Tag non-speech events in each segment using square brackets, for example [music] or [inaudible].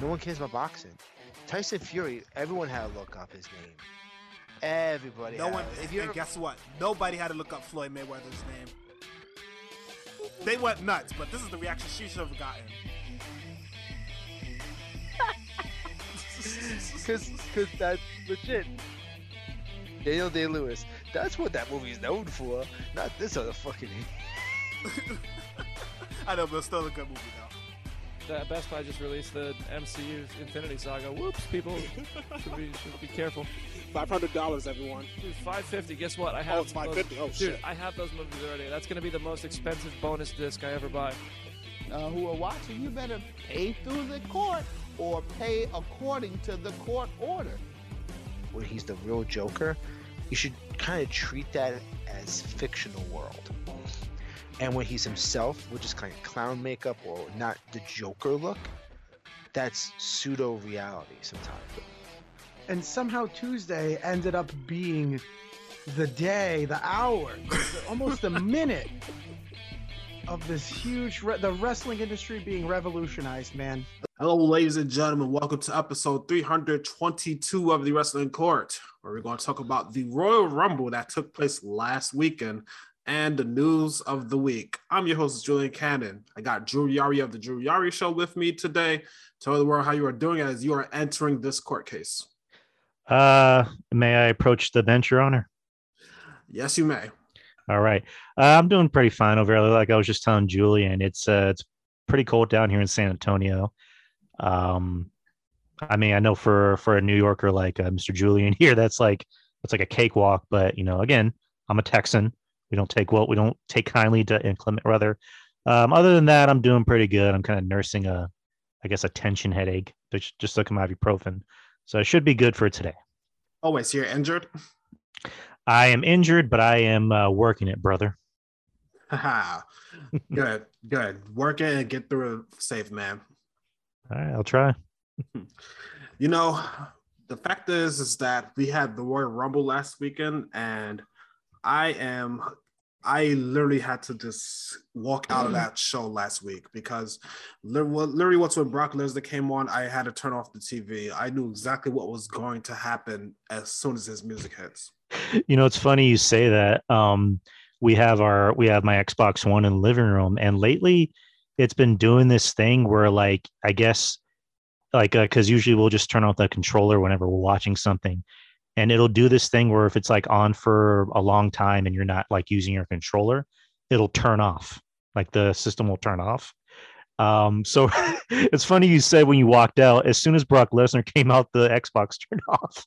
No one cares about boxing. Tyson Fury, everyone had to look up his name. Everybody. No had- one. If and guess what? Nobody had to look up Floyd Mayweather's name. They went nuts, but this is the reaction she should have gotten. [laughs] Because that's legit. Daniel Day Lewis. That's what that movie is known for. Not this other fucking. [laughs] I know, but it's still a good movie though. The Best Buy just released the MCU's Infinity Saga. Whoops, people [laughs] should be should be careful. Five hundred dollars, everyone. Dude, five fifty. Guess what? I have. Oh, it's those- 550. Oh, Dude, shit. I have those movies already. That's gonna be the most expensive bonus disc I ever buy. uh, who are watching, you better pay through the court or pay according to the court order. Where he's the real Joker, you should kind of treat that as fictional world. And when he's himself, which is kind of clown makeup or not the Joker look, that's pseudo reality sometimes. and somehow Tuesday ended up being the day, the hour, [laughs] almost the minute of this huge re- the wrestling industry being revolutionized, man. Hello, ladies and gentlemen. Welcome to episode 322 of the Wrestling Court, where we're going to talk about the Royal Rumble that took place last weekend and the news of the week. I'm your host, Julian Cannon. I got Drew Yari of the Drew Yari Show with me today. Tell the world how you are doing as you are entering this court case. Uh, may I approach the bench, Your Honor? Yes, you may. All right. Uh, I'm doing pretty fine over here. Like I was just telling Julian, it's uh, it's pretty cold down here in San Antonio. Um, I mean, I know for for a New Yorker like uh, Mr. Julian [laughs] here, that's like it's like a cakewalk. But you know, again, I'm a Texan. We don't take what we don't take kindly to inclement weather. Um, other than that, I'm doing pretty good. I'm kind of nursing a, I guess, a tension headache. Just just took some ibuprofen, so I should be good for today. Oh, wait, so you're injured? I am injured, but I am uh, working it, brother. [laughs] Good, good. Work it and get through it safe, man. All right, I'll try. [laughs] You know, the fact is, is that we had the Royal Rumble last weekend, and I am, I literally had to just walk out of that [clears throat] show last week because literally, once when Brock Lesnar came on, I had to turn off the TV. I knew exactly what was going to happen as soon as his music hits. You know, it's funny you say that. Um, we have our we have my Xbox One in the living room, and lately it's been doing this thing where, like, I guess, like, because usually we'll just turn off the controller whenever we're watching something, and it'll do this thing where if it's like on for a long time and you're not like using your controller, it'll turn off. Like the system will turn off. Um, so [laughs] it's funny you said when you walked out, as soon as Brock Lesnar [laughs] came out, the Xbox [laughs] turned off.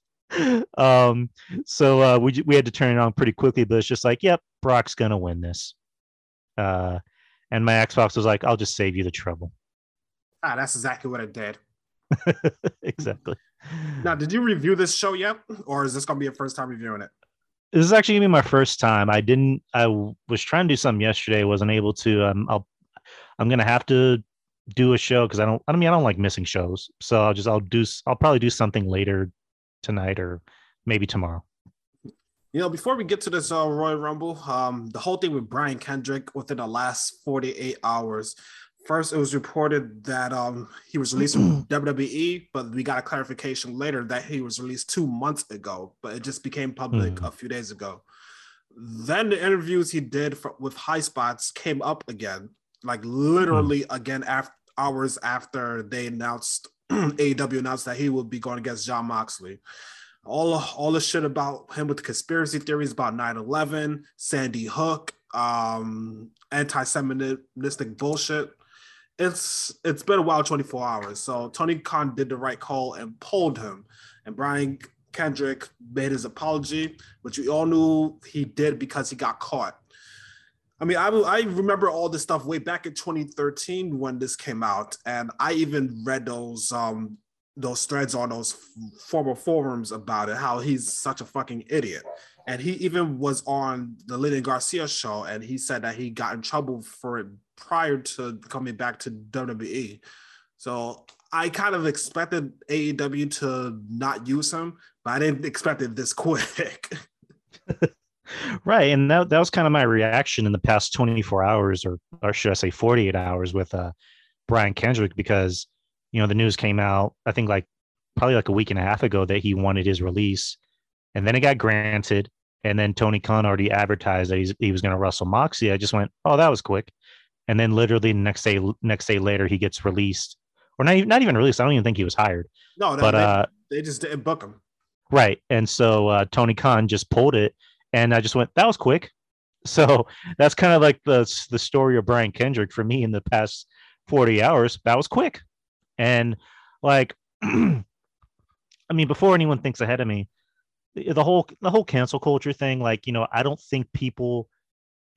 um, so uh, we we had to turn it on pretty quickly, but it's just like, yep, Brock's gonna win this. Uh, and my Xbox was like, I'll just save you the trouble. Ah, that's exactly what it did. [laughs] exactly. Now, did you review this show yet, or is this going to be your first time reviewing it? This is actually gonna be my first time. I didn't. I was trying to do something yesterday, wasn't able to. Um, I'll. I'm gonna have to do a show because I don't. I mean, I don't like missing shows. So I'll just. I'll do. I'll probably do something later tonight or maybe tomorrow. You know, before we get to this uh, Royal Rumble, um, the whole thing with Brian Kendrick within the last 48 hours. First, it was reported that um, he was released from [clears throat] WWE, but we got a clarification later that he was released two months ago, but it just became public Hmm. a few days ago. Then the interviews he did for, with High Spots came up again, like literally again after hours after they announced [clears throat] AEW announced that he would be going against Jon Moxley all all the shit about him with the conspiracy theories about 9-11 sandy hook um anti-semitic bullshit it's it's been a while 24 hours. So tony khan did the right call and pulled him. And brian kendrick made his apology which we all knew he did because he got caught. I mean, I, I remember all this stuff way back in 2013 when this came out, and I even read those um those threads on those former forums about it, how he's such a fucking idiot. And he even was on the Lilian Garcia show, and he said that he got in trouble for it prior to coming back to WWE. So I kind of expected AEW to not use him, but I didn't expect it this [laughs] quick. [laughs] Right. And that, that was kind of my reaction in the past 24 hours, or, or should I say 48 hours with uh, Brian Kendrick, because, you know, the news came out, I think like probably like a week and a half ago that he wanted his release. And then it got granted. And then Tony Khan already advertised that he's, he was going to wrestle Moxie. I just went, oh, that was quick. And then literally the next day, next day later, he gets released, or not even, not even released. I don't even think he was hired. No, no But they, uh, they just didn't book him. Right. And so uh, Tony Khan just pulled it, and I just went, that was quick. [laughs] So that's kind of like the the story of Brian Kendrick for me in the past 40 hours. That was quick. And like, [clears throat] I mean, before anyone thinks ahead of me, the whole the whole cancel culture thing, like, you know, I don't think people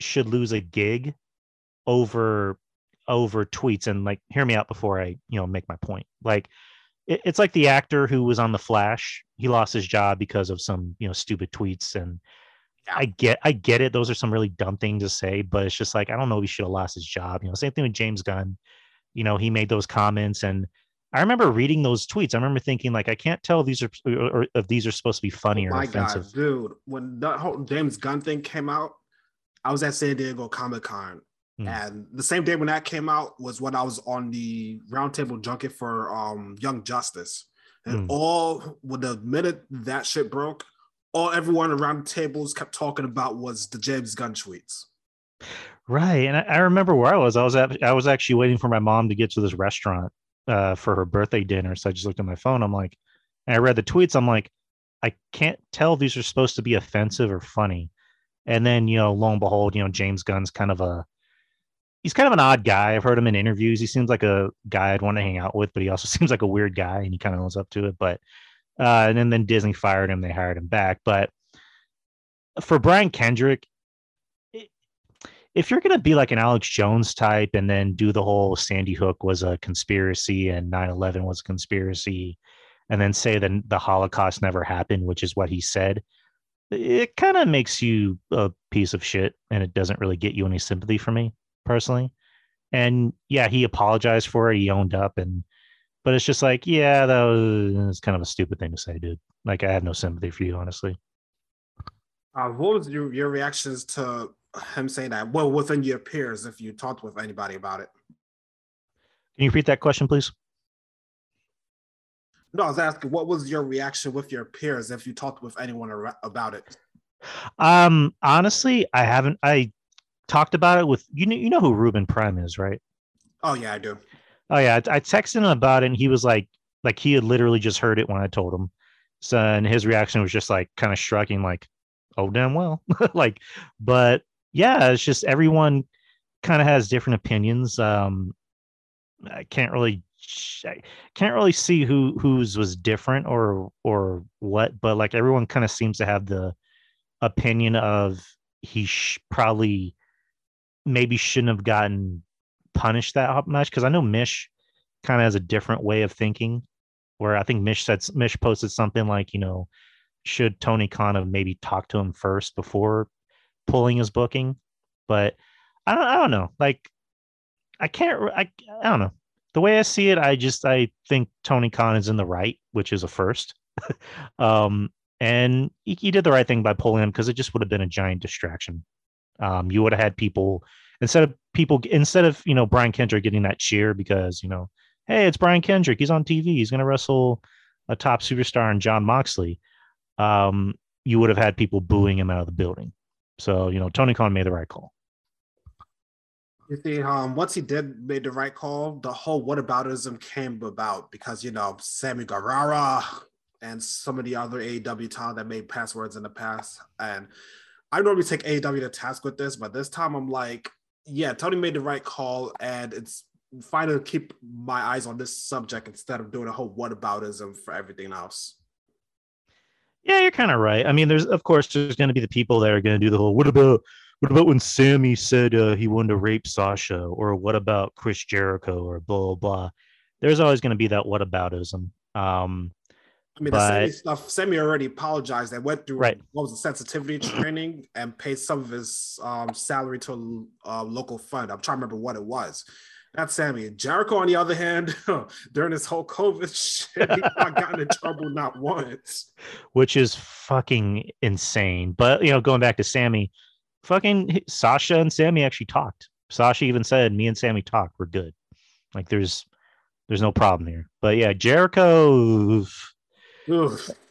should lose a gig over over tweets. And like hear me out before I, you know, make my point. Like it, it's like the actor who was on the flash. He lost his job because of some you know stupid tweets. And i get i get it. Those are some really dumb things to say but it's just like i don't know if he should have lost his job. You know same thing with james gunn. You know he made those comments and i remember reading those tweets i remember thinking like i can't tell if these are or, or if these are supposed to be funny Oh or my offensive god, dude! When that whole James Gunn thing came out, I was at San Diego Comic Con, Hmm. and the same day when that came out was when I was on the roundtable junket for um Young Justice, and Hmm. all when the minute that shit broke, all everyone around the tables kept talking about was the James Gunn tweets. Right. And I, I remember where I was. I was at I was actually waiting for my mom to get to this restaurant uh, for her birthday dinner. So I just looked at my phone. I'm like, and I read the tweets. I'm like, I can't tell these are supposed to be offensive or funny. And then, you know, lo and behold, you know, James Gunn's kind of a he's kind of an odd guy. I've heard him in interviews. He seems like a guy I'd want to hang out with, but he also [laughs] seems like a weird guy and he kind of owns up to it. But uh, and then, then Disney fired him, they hired him back. But for Brian Kendrick, if you're going to be like an Alex Jones type and then do the whole Sandy Hook was a conspiracy and 9 11 was a conspiracy, and then say that the Holocaust never happened, which is what he said, it kind of makes you a piece of shit and it doesn't really get you any sympathy for me personally. And yeah, he apologized for it. He owned up and, but it's just like, yeah, that was kind of a stupid thing to say, dude. Like, I have no sympathy for you, honestly. Uh, what was your, your reactions to him saying that? Well, within your peers, if you talked with anybody about it. Can you repeat that question, please? No, I was asking, what was your reaction with your peers if you talked with anyone ar- about it? Um, honestly, I haven't. I talked about it with you. Know, you know who Ruben Prime is, right? Oh yeah, I do. Oh yeah, I, I texted him about it, and he was like, like he had literally just heard it when I told him. So, and his reaction was just like kind of shrugging, like, "Oh damn well," [laughs] like. But yeah, it's just everyone kind of has different opinions. Um, I can't really, I can't really see who whose was different or or what, but like everyone kind of seems to have the opinion of he sh- probably maybe shouldn't have gotten punished that much because I know Mish kind of has a different way of thinking. Where I think Mish said Mish posted something like, you know, should Tony Khan have maybe talked to him first before pulling his booking? But I don't, I don't know. Like, I can't, I, I don't know. The way I see it, I just I think Tony Khan is in the right, which is a first. [laughs] um, and he, he did the right thing by pulling him because it just would have been a giant distraction. Um, you would have had people instead of people instead of you know Brian Kendrick getting that cheer because you know, hey, it's Brian Kendrick, he's on TV, he's gonna wrestle a top superstar and Jon Moxley. Um, you would have had people booing him out of the building. So you know, Tony Khan made the right call. You see, um, once he did made the right call, the whole whataboutism came about because you know Sammy Guevara and some of the other AEW talent that made passwords in the past. And I normally take AEW to task with this, but this time I'm like, yeah, Tony made the right call, and it's fine to keep my eyes on this subject instead of doing a whole whataboutism for everything else. Yeah, you're kind of right. I mean, there's of course there's going to be the people that are going to do the whole. What about what about when Sammy said uh, he wanted to rape Sasha, or what about Chris Jericho, or blah blah blah. There's always going to be that whataboutism. Um, I mean, But- the Sammy stuff. Sammy already apologized and went through Right. what was the sensitivity training and paid some of his um, salary to a uh, local fund. I'm trying to remember what it was. That's Sammy. Jericho, on the other hand, [laughs] during this whole COVID shit, he not gotten in trouble not once. which is fucking insane. But you know, going back to Sammy, fucking Sasha and Sammy actually talked. Sasha even said, "Me and Sammy talked. We're good." Like there's There's no problem here. But yeah, Jericho. Oof.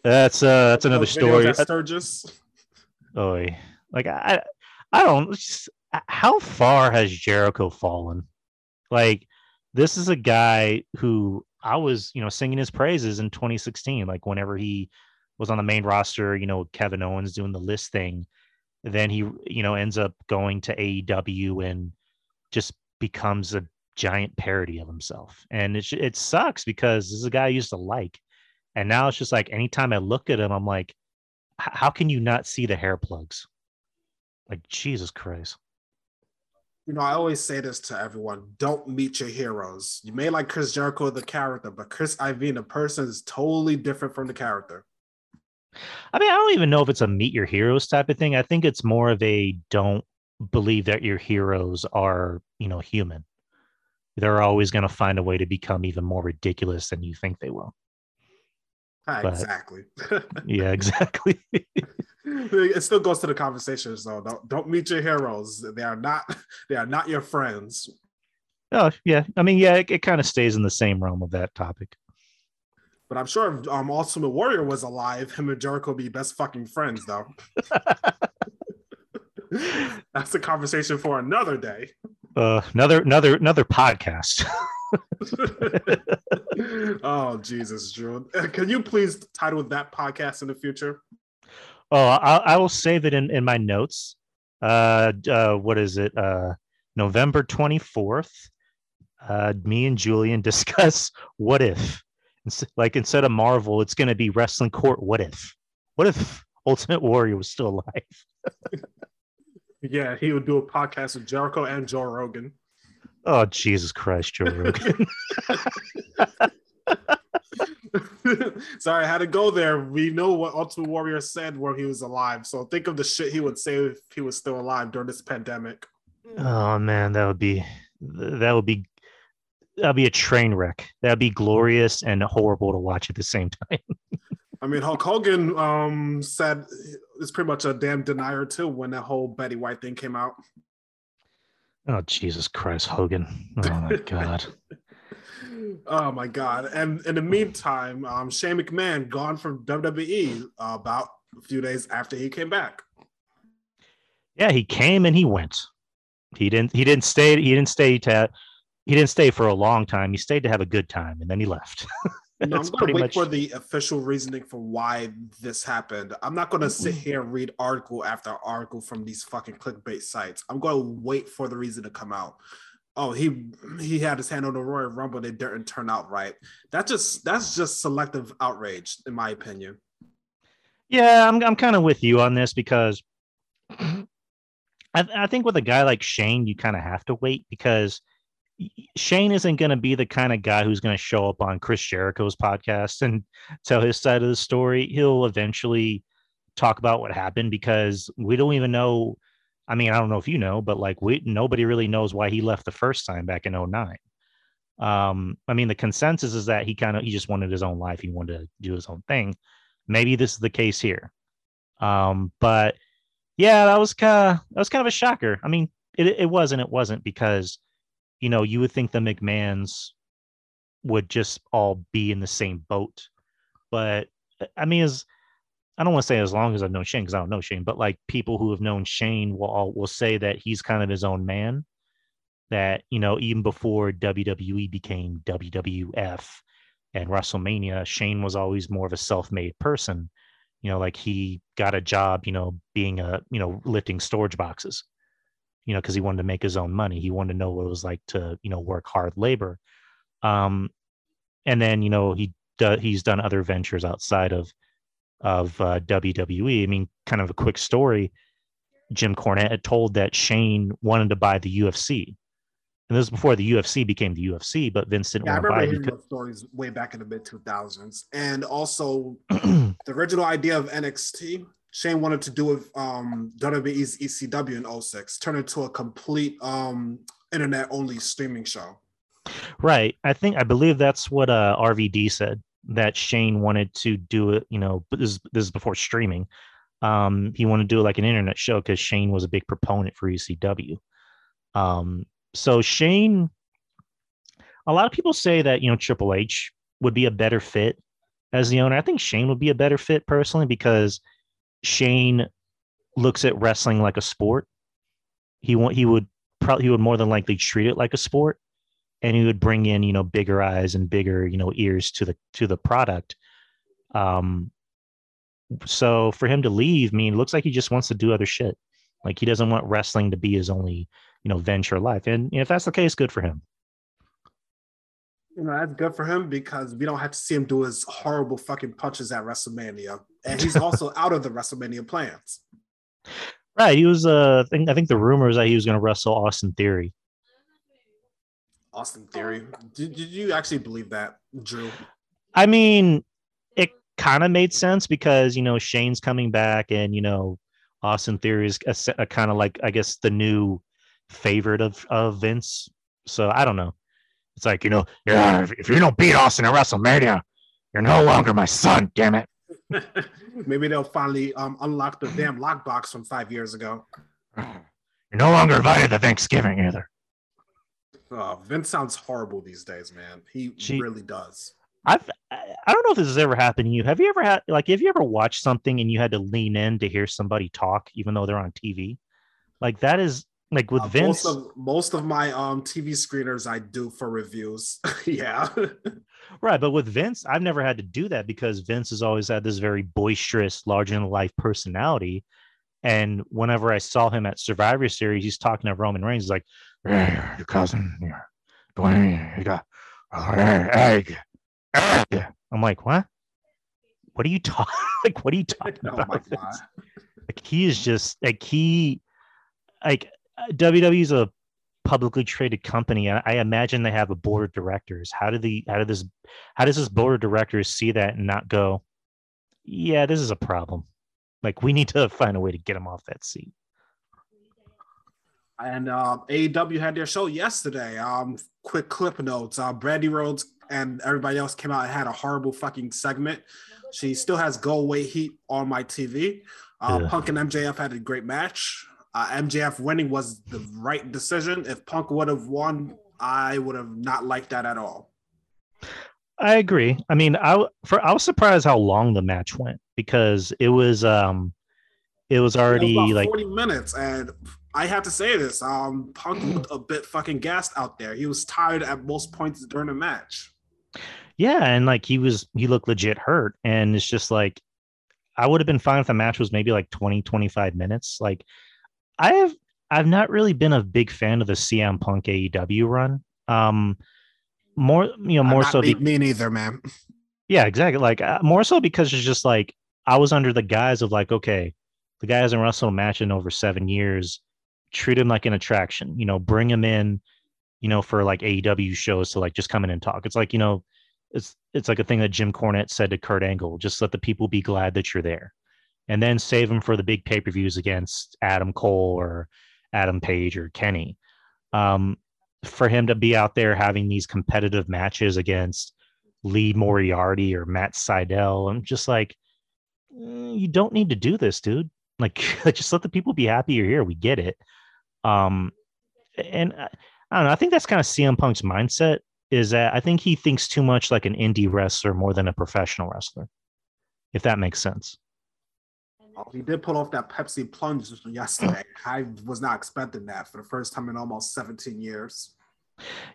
That's uh, that's another Those story. Sturgis. Oh, like I, I don't. just- how far has Jericho fallen? Like, this is a guy who I was, you know, singing his praises in 2016. Like, whenever he was on the main roster, you know, Kevin Owens doing the list thing, then he, you know, ends up going to AEW and just becomes a giant parody of himself. And it it sucks because this is a guy I used to like, and now it's just like anytime I look at him, I'm like, how can you not see the hair plugs? Like Jesus Christ. You know, I always say this to everyone: don't meet your heroes. You may like Chris Jericho, the character, but Chris Irvine, the person, is totally different from the character. I mean, I don't even know if it's a meet your heroes type of thing. I think it's more of a don't believe that your heroes are, you know, human. They're always going to find a way to become even more ridiculous than you think they will. Ah, But- exactly. [laughs] Yeah, [laughs] exactly. It still goes to the conversations though. Don't don't meet your heroes. They are not they are not your friends. oh, yeah. I mean, yeah, it, it kind of stays in the same realm of that topic. But I'm sure if um, Ultimate Warrior was alive, him and Jericho would be best fucking friends though. [laughs] That's a conversation for another day. Uh, another, another, another podcast. [laughs] oh Jesus, Drew. Uh, Can you please title that podcast in the future? Oh, I, I will save it in, in my notes. Uh, uh, what is it? Uh, November 24th. Uh, me and Julian [laughs] discuss what if, like instead of Marvel, it's going to be Wrestling Court. What if? What if Ultimate Warrior was still alive? [laughs] Yeah, he would do a podcast with Jericho and Joe Rogan. Oh, Jesus Christ, Joe Rogan. [laughs] [laughs] Sorry, I had to go there. We know what Ultimate Warrior said where he was alive. So think of the shit he would say if he was still alive during this pandemic. oh man, that would be that would be that'd be a train wreck. That'd be glorious and horrible to watch at the same time. [laughs] I mean, Hulk Hogan um, said it's pretty much a damn denier too when that whole Betty White thing came out. Oh Jesus Christ, Hogan. Oh my [laughs] God. Oh my god! And in the meantime, um, Shane McMahon gone from WWE uh, about a few days after he came back. Yeah, he came and he went. He didn't. He didn't stay. He didn't stay to. He didn't stay for a long time. He stayed to have a good time, and then he left. [laughs] No, I'm That's gonna wait much- for the official reasoning for why this happened. I'm not gonna sit here and read article after article from these fucking clickbait sites. I'm gonna wait for the reason to come out. Oh, he he had his hand on the Royal Rumble, it didn't turn out right. That just that's just selective outrage, in my opinion. Yeah, I'm. I'm kind of with you on this because I, I think with a guy like Shane, you kind of have to wait because Shane isn't going to be the kind of guy who's going to show up on Chris Jericho's podcast and [laughs] tell his side of the story. He'll eventually talk about what happened because we don't even know. I mean, I don't know if you know, but like we nobody really knows why he left the first time back in 09. Um, I mean, the consensus is that he kind of he just wanted his own life. He wanted to do his own thing. Maybe this is the case here. Um, but yeah, that was kind of that was kind of a shocker. I mean, it it was and it wasn't because you know you would think the McMahons would just all be in the same boat, but I mean, as I don't want to say as long as I've known Shane because I don't know Shane, but like people who have known Shane will all will say that he's kind of his own man. That you know, even before WWE became WWF and WrestleMania, Shane was always more of a self-made person. You know, like he got a job, you know, being a you know lifting storage boxes. You know, because he wanted to make his own money. He wanted to know what it was like to you know work hard labor. Um, and then you know he do, he's done other ventures outside of of uh, WWE. I mean, kind of a quick story. Jim Cornette had told that Shane wanted to buy the UFC, and this was before the UFC became the UFC. But Vince didn't Yeah, I want to buy remember it hearing those stories way back in the mid 2000s, and also [clears throat] the original idea of NXT. Shane wanted to do with um, WWE's ECW in 06, turn it into a complete um, internet only streaming show. Right. I think I believe that's what uh, RVD said that Shane wanted to do it. You know, this is, this is before streaming. Um, he wanted to do it like an internet show because Shane was a big proponent for ECW. Um, so Shane, a lot of people say that you know Triple H would be a better fit as the owner. I think Shane would be a better fit personally because Shane looks at wrestling like a sport. He want he would probably he would more than likely treat it like a sport, and he would bring in you know bigger eyes and bigger you know ears to the to the product. Um, so for him to leave, I mean, it looks like he just wants to do other shit. Like he doesn't want wrestling to be his only you know venture life, and if that's the case, good for him. You know, that's good for him because we don't have to see him do his horrible fucking punches at WrestleMania. And he's [laughs] also out of the WrestleMania plans. Right. He was uh I think I think the rumor is that he was gonna wrestle Austin Theory. Austin Theory. Did, did you actually believe that, Drew? I mean, it kind of made sense because you know Shane's coming back, and you know Austin Theory is a, a kind of like I guess the new favorite of of Vince. So I don't know. It's like you know, yeah, if, if you don't beat Austin at WrestleMania, you're no longer my son. Damn it. [laughs] Maybe they'll finally um, unlock the damn lockbox from five years ago. You're no longer invited to Thanksgiving either. Oh, Vince sounds horrible these days, man. He Gee. really does. I've I don't know if this has ever happened to you. Have you ever had like have you ever watched something and you had to lean in to hear somebody talk even though they're on TV? Like that is like with Uh, Vince. most of most of my um TV screeners I do for reviews. [laughs] yeah. Right, but with Vince, I've never had to do that because Vince has always had this very boisterous, larger than life personality. And whenever I saw him at Survivor Series, he's talking to Roman Reigns, he's like, "Hey, your cousin, your Dwayne, you got egg, egg." I'm like, what? What are you talking? [laughs] like, what are you [laughs] oh talking oh about? [laughs] Like, he is just like he, like WWE's a publicly traded company. I, I imagine they have a board of directors. How do the how did this how does this board of directors see that and not go, yeah, this is a problem. Like we need to find a way to get him off that seat. And uh, AEW had their show yesterday. Um, quick clip notes. Uh, Brandi Rhodes and everybody else came out and had a horrible fucking segment. She still has go away heat on my TV. Uh, Yeah. Punk and MJF had a great match. Uh, MJF winning was the right decision. If Punk would have won, I would have not liked that at all. I agree. I mean, I for I was surprised how long the match went because it was um it was It was already like 40 minutes, and I have to say this: um, Punk looked a bit fucking gassed out there. He was tired at most points during the match. Yeah, and like he was he looked legit hurt and it's just like I would have been fine if the match was maybe like 20 25 minutes. Like I have I've not really been a big fan of the CM Punk AEW run. Um more you know more so me, be- me neither, man. yeah, exactly. Like uh, more so because it's just like I was under the guise of like okay, the guy hasn't wrestled a match in over 7 years. Treat him like an attraction, you know, bring him in you know, for like AEW shows to like just come in and talk. It's like, you know, it's it's like a thing that Jim Cornette said to Kurt Angle, just let the people be glad that you're there. And then save them for the big pay-per-views against Adam Cole or Adam Page or Kenny. Um, for him to be out there having these competitive matches against Lee Moriarty or Matt Sydal, I'm just like, "Mm, you don't need to do this, dude. Like, [laughs] just let the people be happy you're here. We get it. Um, and uh, I don't know. I think that's kind of CM Punk's mindset is that I think he thinks too much like an indie wrestler more than a professional wrestler, if that makes sense. Oh, he did pull off that Pepsi plunge yesterday. I was not expecting that for the first time in almost 17 years.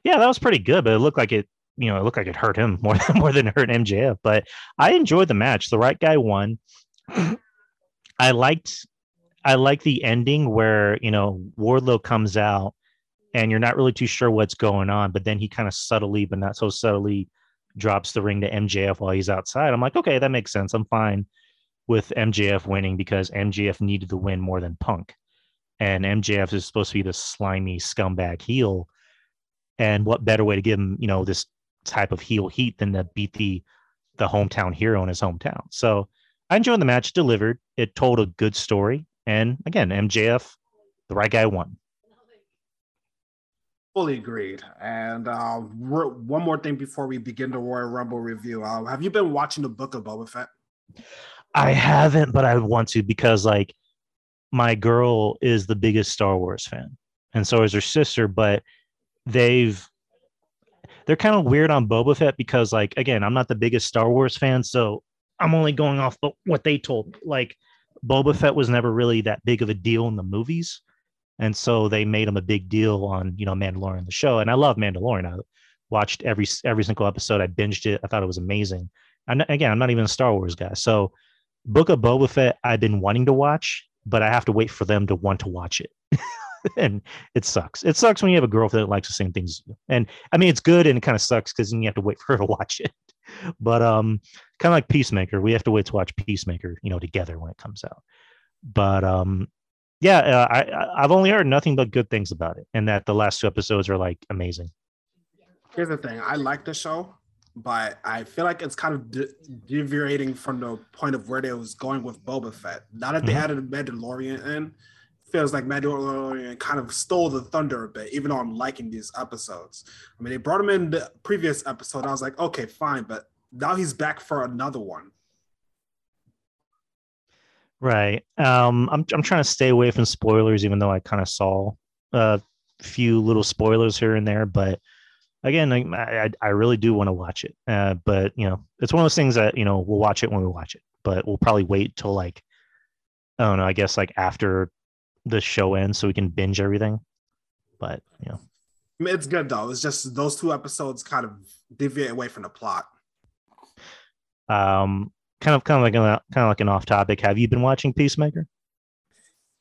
Yeah, that was pretty good, but it looked like it, you know, it looked like it hurt him [laughs] more than more than hurt MJF. But I enjoyed the match. The right guy won. [clears throat] I liked I like the ending where, you know, Wardlow comes out and you're not really too sure what's going on, but then he kind of subtly, but not so subtly, drops the ring to MJF while he's outside. I'm like, okay, that makes sense. I'm fine with MJF winning because MJF needed the win more than Punk. And MJF is supposed to be the slimy scumbag heel. And what better way to give him, you know, this type of heel heat than to beat the the hometown hero in his hometown. So I enjoyed the match, delivered. It told a good story. And again, MJF, the right guy won. Fully agreed. And uh, one more thing before we begin the Royal Rumble review. Uh, have you been watching the Book of Boba Fett? I haven't, but I want to because like my girl is the biggest Star Wars fan, and so is her sister. But they've they're kind of weird on Boba Fett because, like, again, I'm not the biggest Star Wars fan, so I'm only going off the, what they told me. Like, Boba Fett was never really that big of a deal in the movies, and so they made him a big deal on you know Mandalorian the show. And I love Mandalorian. I watched every every single episode. I binged it. I thought it was amazing. And again, I'm not even a Star Wars guy, so Book of Boba Fett I've been wanting to watch, but I have to wait for them to want to watch it. [laughs] and it sucks. It sucks when you have a girlfriend that likes the same things. And I mean, it's good and it kind of sucks because you have to wait for her to [laughs] watch it. But um, kind of like Peacemaker, we have to wait to watch Peacemaker, you know, together when it comes out. But um, yeah, uh, I I've only heard nothing but good things about it, and that the last two episodes are like amazing. Here's the thing: I like the show, but I feel like it's kind of de- deviating from the point of where they was going with Boba Fett. Now that they Mhm. added Mandalorian in, feels like Mandalorian kind of stole the thunder a bit. Even though I'm liking these episodes, I mean, they brought him in the previous episode. I was like, okay, fine, but now he's back for another one. Right. Um, I'm I'm trying to stay away from spoilers, even though I kind of saw a few little spoilers here and there. But again, I I, I really do want to watch it. Uh, but you know, it's one of those things that you know we'll watch it when we watch it. But we'll probably wait till like I don't know. I guess like after the show ends, so we can binge everything. But you know, it's good though. It's just those two episodes kind of deviate away from the plot. um, kind of kind of like a, kind of like an off topic. Have you been watching Peacemaker?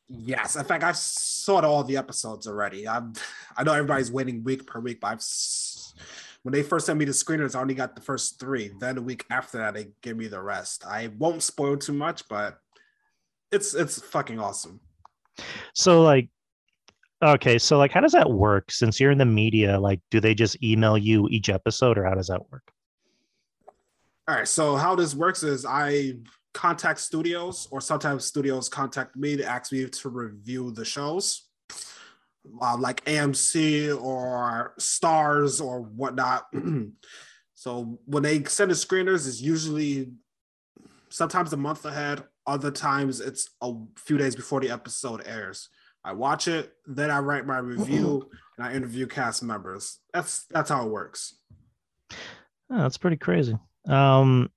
Yes, in fact, I've saw all the episodes already. I'm, I know everybody's waiting week per week, but I've when they first sent me the screeners, I only got the first three. Then a week after that, they give me the rest. I won't spoil too much, but it's it's fucking awesome. So like okay, so like how does that work since you're in the media like do they just email you each episode or how does that work? All right, so how this works is I contact studios, or sometimes studios contact me to ask me to review the shows, uh, like AMC or Starz or whatnot. [clears throat] so when they send the screeners, it's usually sometimes a month ahead. Other times it's a few days before the episode airs. I watch it, then I write my review, and I interview cast members. That's that's how it works. Oh, that's pretty crazy. Um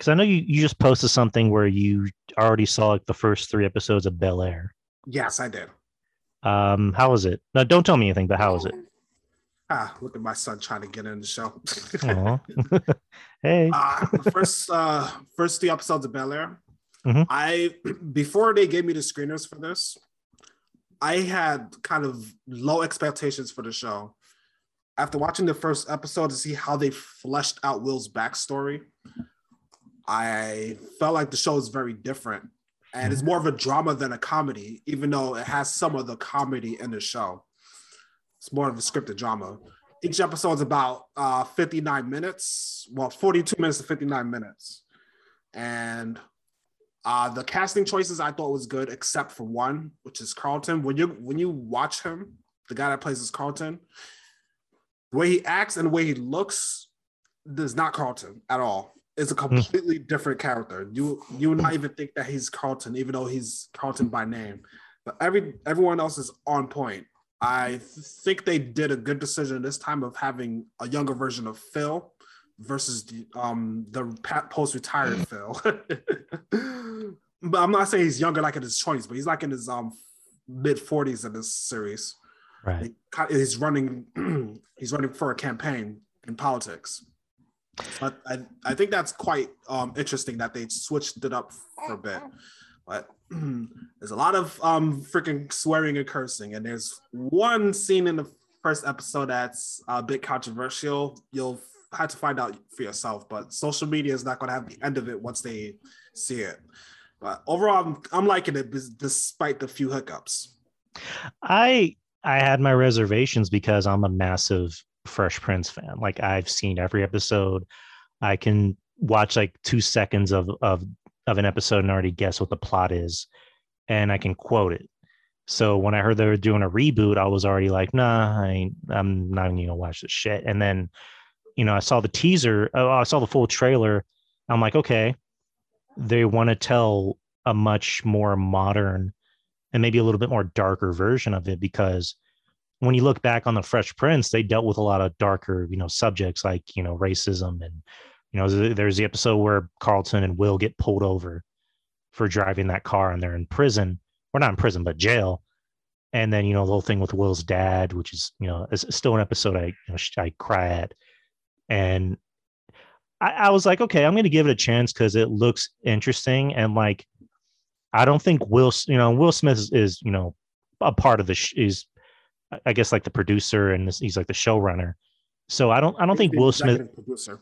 because I know you, you just posted something where you already saw like the first three episodes of Bel Air. Yes, I did. Um, how was it? No, don't tell me anything, but how was it? Ah, look at my son trying to get in the show. [laughs] Hey. uh, first uh first three episodes of Bel Air. Mhm. I [clears throat] before they gave me the screeners for this, I had kind of low expectations for the show. After watching the first episode to see how they fleshed out Will's backstory, I felt like the show is very different. And it's more of a drama than a comedy, even though it has some of the comedy in the show. It's more of a scripted drama. Each episode's about uh, 59 minutes, well, 42 minutes to 59 minutes. And uh, the casting choices I thought was good, except for one, which is Carlton. When you when you watch him, the guy that plays is Carlton, the way he acts and the way he looks does not Carlton at all. It's a completely different character. You you would not even think that he's Carlton, even though he's Carlton by name. But every everyone else is on point. I think they did a good decision this time of having a younger version of Phil versus the um the post retired [laughs] Phil. [laughs] but I'm not saying he's younger like in his 20s, but he's like in his um mid 40s in this series. Right. He He's running [clears throat] he's running for a campaign in politics. But I, I think that's quite um, interesting that they switched it up for a bit. But [clears throat] there's a lot of um, freaking swearing and cursing, and there's one scene in the first episode that's a bit controversial. You'll have to find out for yourself, but social media is not going to have the end of it once they see it. But overall, I'm, I'm liking it despite the few hiccups. I I had my reservations because I'm a massive Fresh Prince fan. Like I've seen every episode. I can watch like two seconds of of of an episode and already guess what the plot is, and I can quote it. So when I heard they were doing a reboot, I was already like, nah, I I'm not even gonna watch this shit. And then, you know, I saw the teaser, oh, I saw the full trailer. I'm like, okay, they want to tell a much more modern and maybe a little bit more darker version of it because when you look back on the Fresh Prince, they dealt with a lot of darker, you know, subjects like you know racism and you know there's the episode where Carlton and Will get pulled over for driving that car and they're in prison. We're not in prison, but jail. And then you know the whole thing with Will's dad, which is you know is still an episode I you know, I cry at, and I, I was like, okay, I'm going to give it a chance because it looks interesting and like I don't think Will you know Will Smith is, is you know a part of the sh- is I guess like the producer and this, he's like the showrunner. So I don't I don't think Will Smith producer.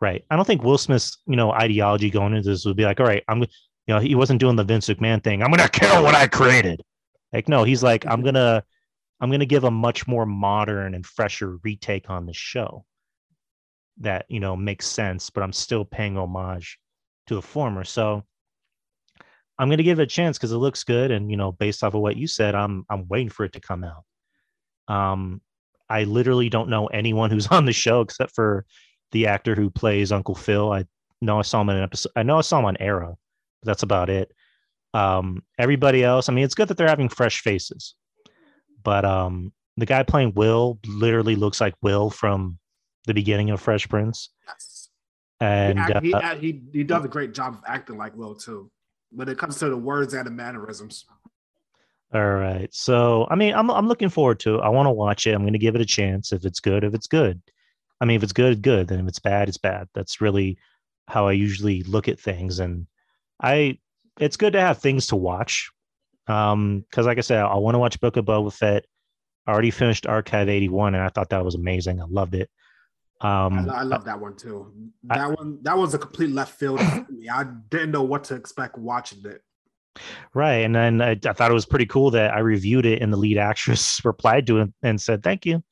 Right. I don't think Will Smith's you know ideology going into this would be like, all right, I'm you know he wasn't doing the Vince McMahon thing. I'm gonna kill what I created. Like no, he's like I'm gonna I'm gonna give a much more modern and fresher retake on the show that you know makes sense, but I'm still paying homage to the former. So I'm gonna give it a chance because it looks good, and you know, based off of what you said, I'm I'm waiting for it to come out. Um, I literally don't know anyone who's [laughs] on the show except for the actor who plays Uncle Phil. I know I saw him in an episode. I know I saw him on Arrow. But that's about it. Um, everybody else, I mean, it's good that they're having fresh faces, but um, the guy playing Will literally looks like Will from the beginning of Fresh Prince. Yes. And he, act- he, uh, he, he does a great job of acting like Will too. When it comes to the words and the mannerisms. All right. So, I mean, I'm I'm looking forward to it. I want to watch it. I'm going to give it a chance. If it's good, if it's good. I mean, if it's good, good. Then if it's bad, it's bad. That's really how I usually look at things. And I, it's good to have things to watch. Um, because like I said, I want to watch Book of Boba Fett. I already finished Archive 81, and I thought that was amazing. I loved it. Um, I, I love that one too. I- That one that was a complete left field [laughs] for me. I didn't know what to expect watching it. Right. And then I, I thought it was pretty cool that I reviewed it and the lead actress [laughs] replied to it and said, thank you.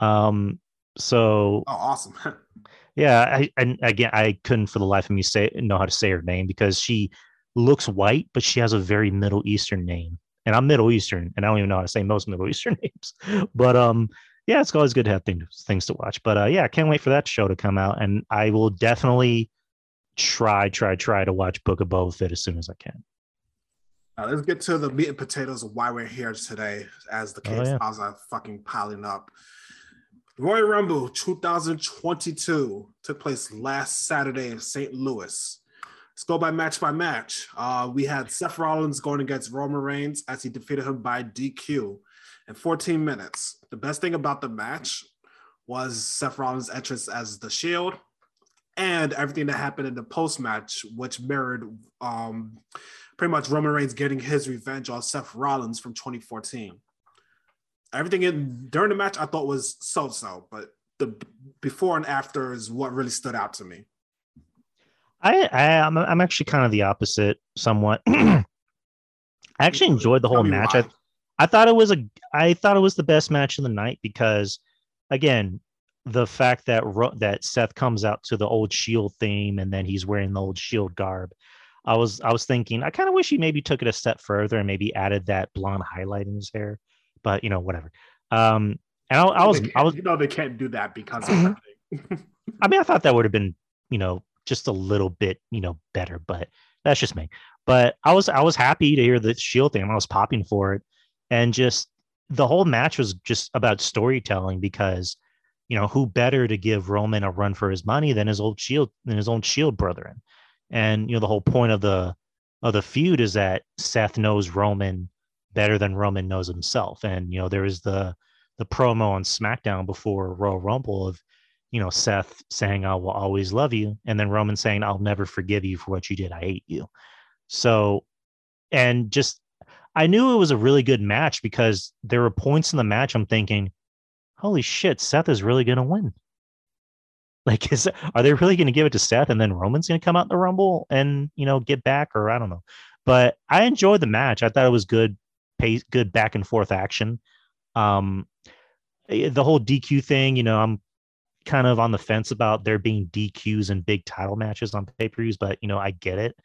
Um, so Oh, awesome. [laughs] yeah, I, and again, I couldn't for the life of me say know how to say her name because she looks white, but she has a very Middle Eastern name. And I'm Middle Eastern, and I don't even know how to say most Middle [laughs] Eastern names. But um, yeah, it's always good to have things things to watch. But uh, yeah, I can't wait for that show to come out, and I will definitely try, try, try to watch Book of Boba Fett as soon as I can. Now, let's get to the meat and potatoes of why we're here today as the Oh, case yeah. files are fucking piling up. Royal Rumble 2022 took place last Saturday in St. Louis. Let's go by match by match. Uh, we had Seth Rollins going against Roman Reigns as he defeated him by DQ in 14 minutes. The best thing about the match was Seth Rollins' entrance as the Shield and everything that happened in the post match, which mirrored um, pretty much Roman Reigns getting his revenge on Seth Rollins from 2014. Everything in during the match I thought was so so, but the before and after is what really stood out to me. I, I I'm I'm actually kind of the opposite, somewhat. [clears throat] I actually enjoyed the whole match. why. I, I thought it was a I thought it was the best match of the night because, again, the fact that Ro- that Seth comes out to the old Shield theme and then he's wearing the old Shield garb. I was I was thinking I kind of wish he maybe took it a step further and maybe added that blonde highlight in his hair, but you know whatever. Um, and I, I was I was you know they can't do that because of. [laughs] I mean, I thought that would have been, you know, just a little bit, you know, better, but that's just me. But I was I was happy to hear the shield thing. I was popping for it. And just the whole match was just about storytelling because, you know, who better to give Roman a run for his money than his old shield than his own shield brethren. And you know, the whole point of the of the feud is that Seth knows Roman better than Roman knows himself. And you know, there was the the promo on SmackDown before Royal Rumble of you know, Seth saying, I will always love you. And then Roman saying, I'll never forgive you for what you did. I hate you. So, and just, I knew it was a really good match because there were points in the match I'm thinking, holy shit, Seth is really to win. [laughs] Like, is are they really to give it to Seth and then Roman's to come out in the Rumble and, you know, get back or I don't know. But I enjoyed the match. I thought it was good pace, good back and forth action. Um, eh, the whole DQ thing, you know, I'm kind of on the fence about there being DQs and big title matches on pay per views, but you know, I get it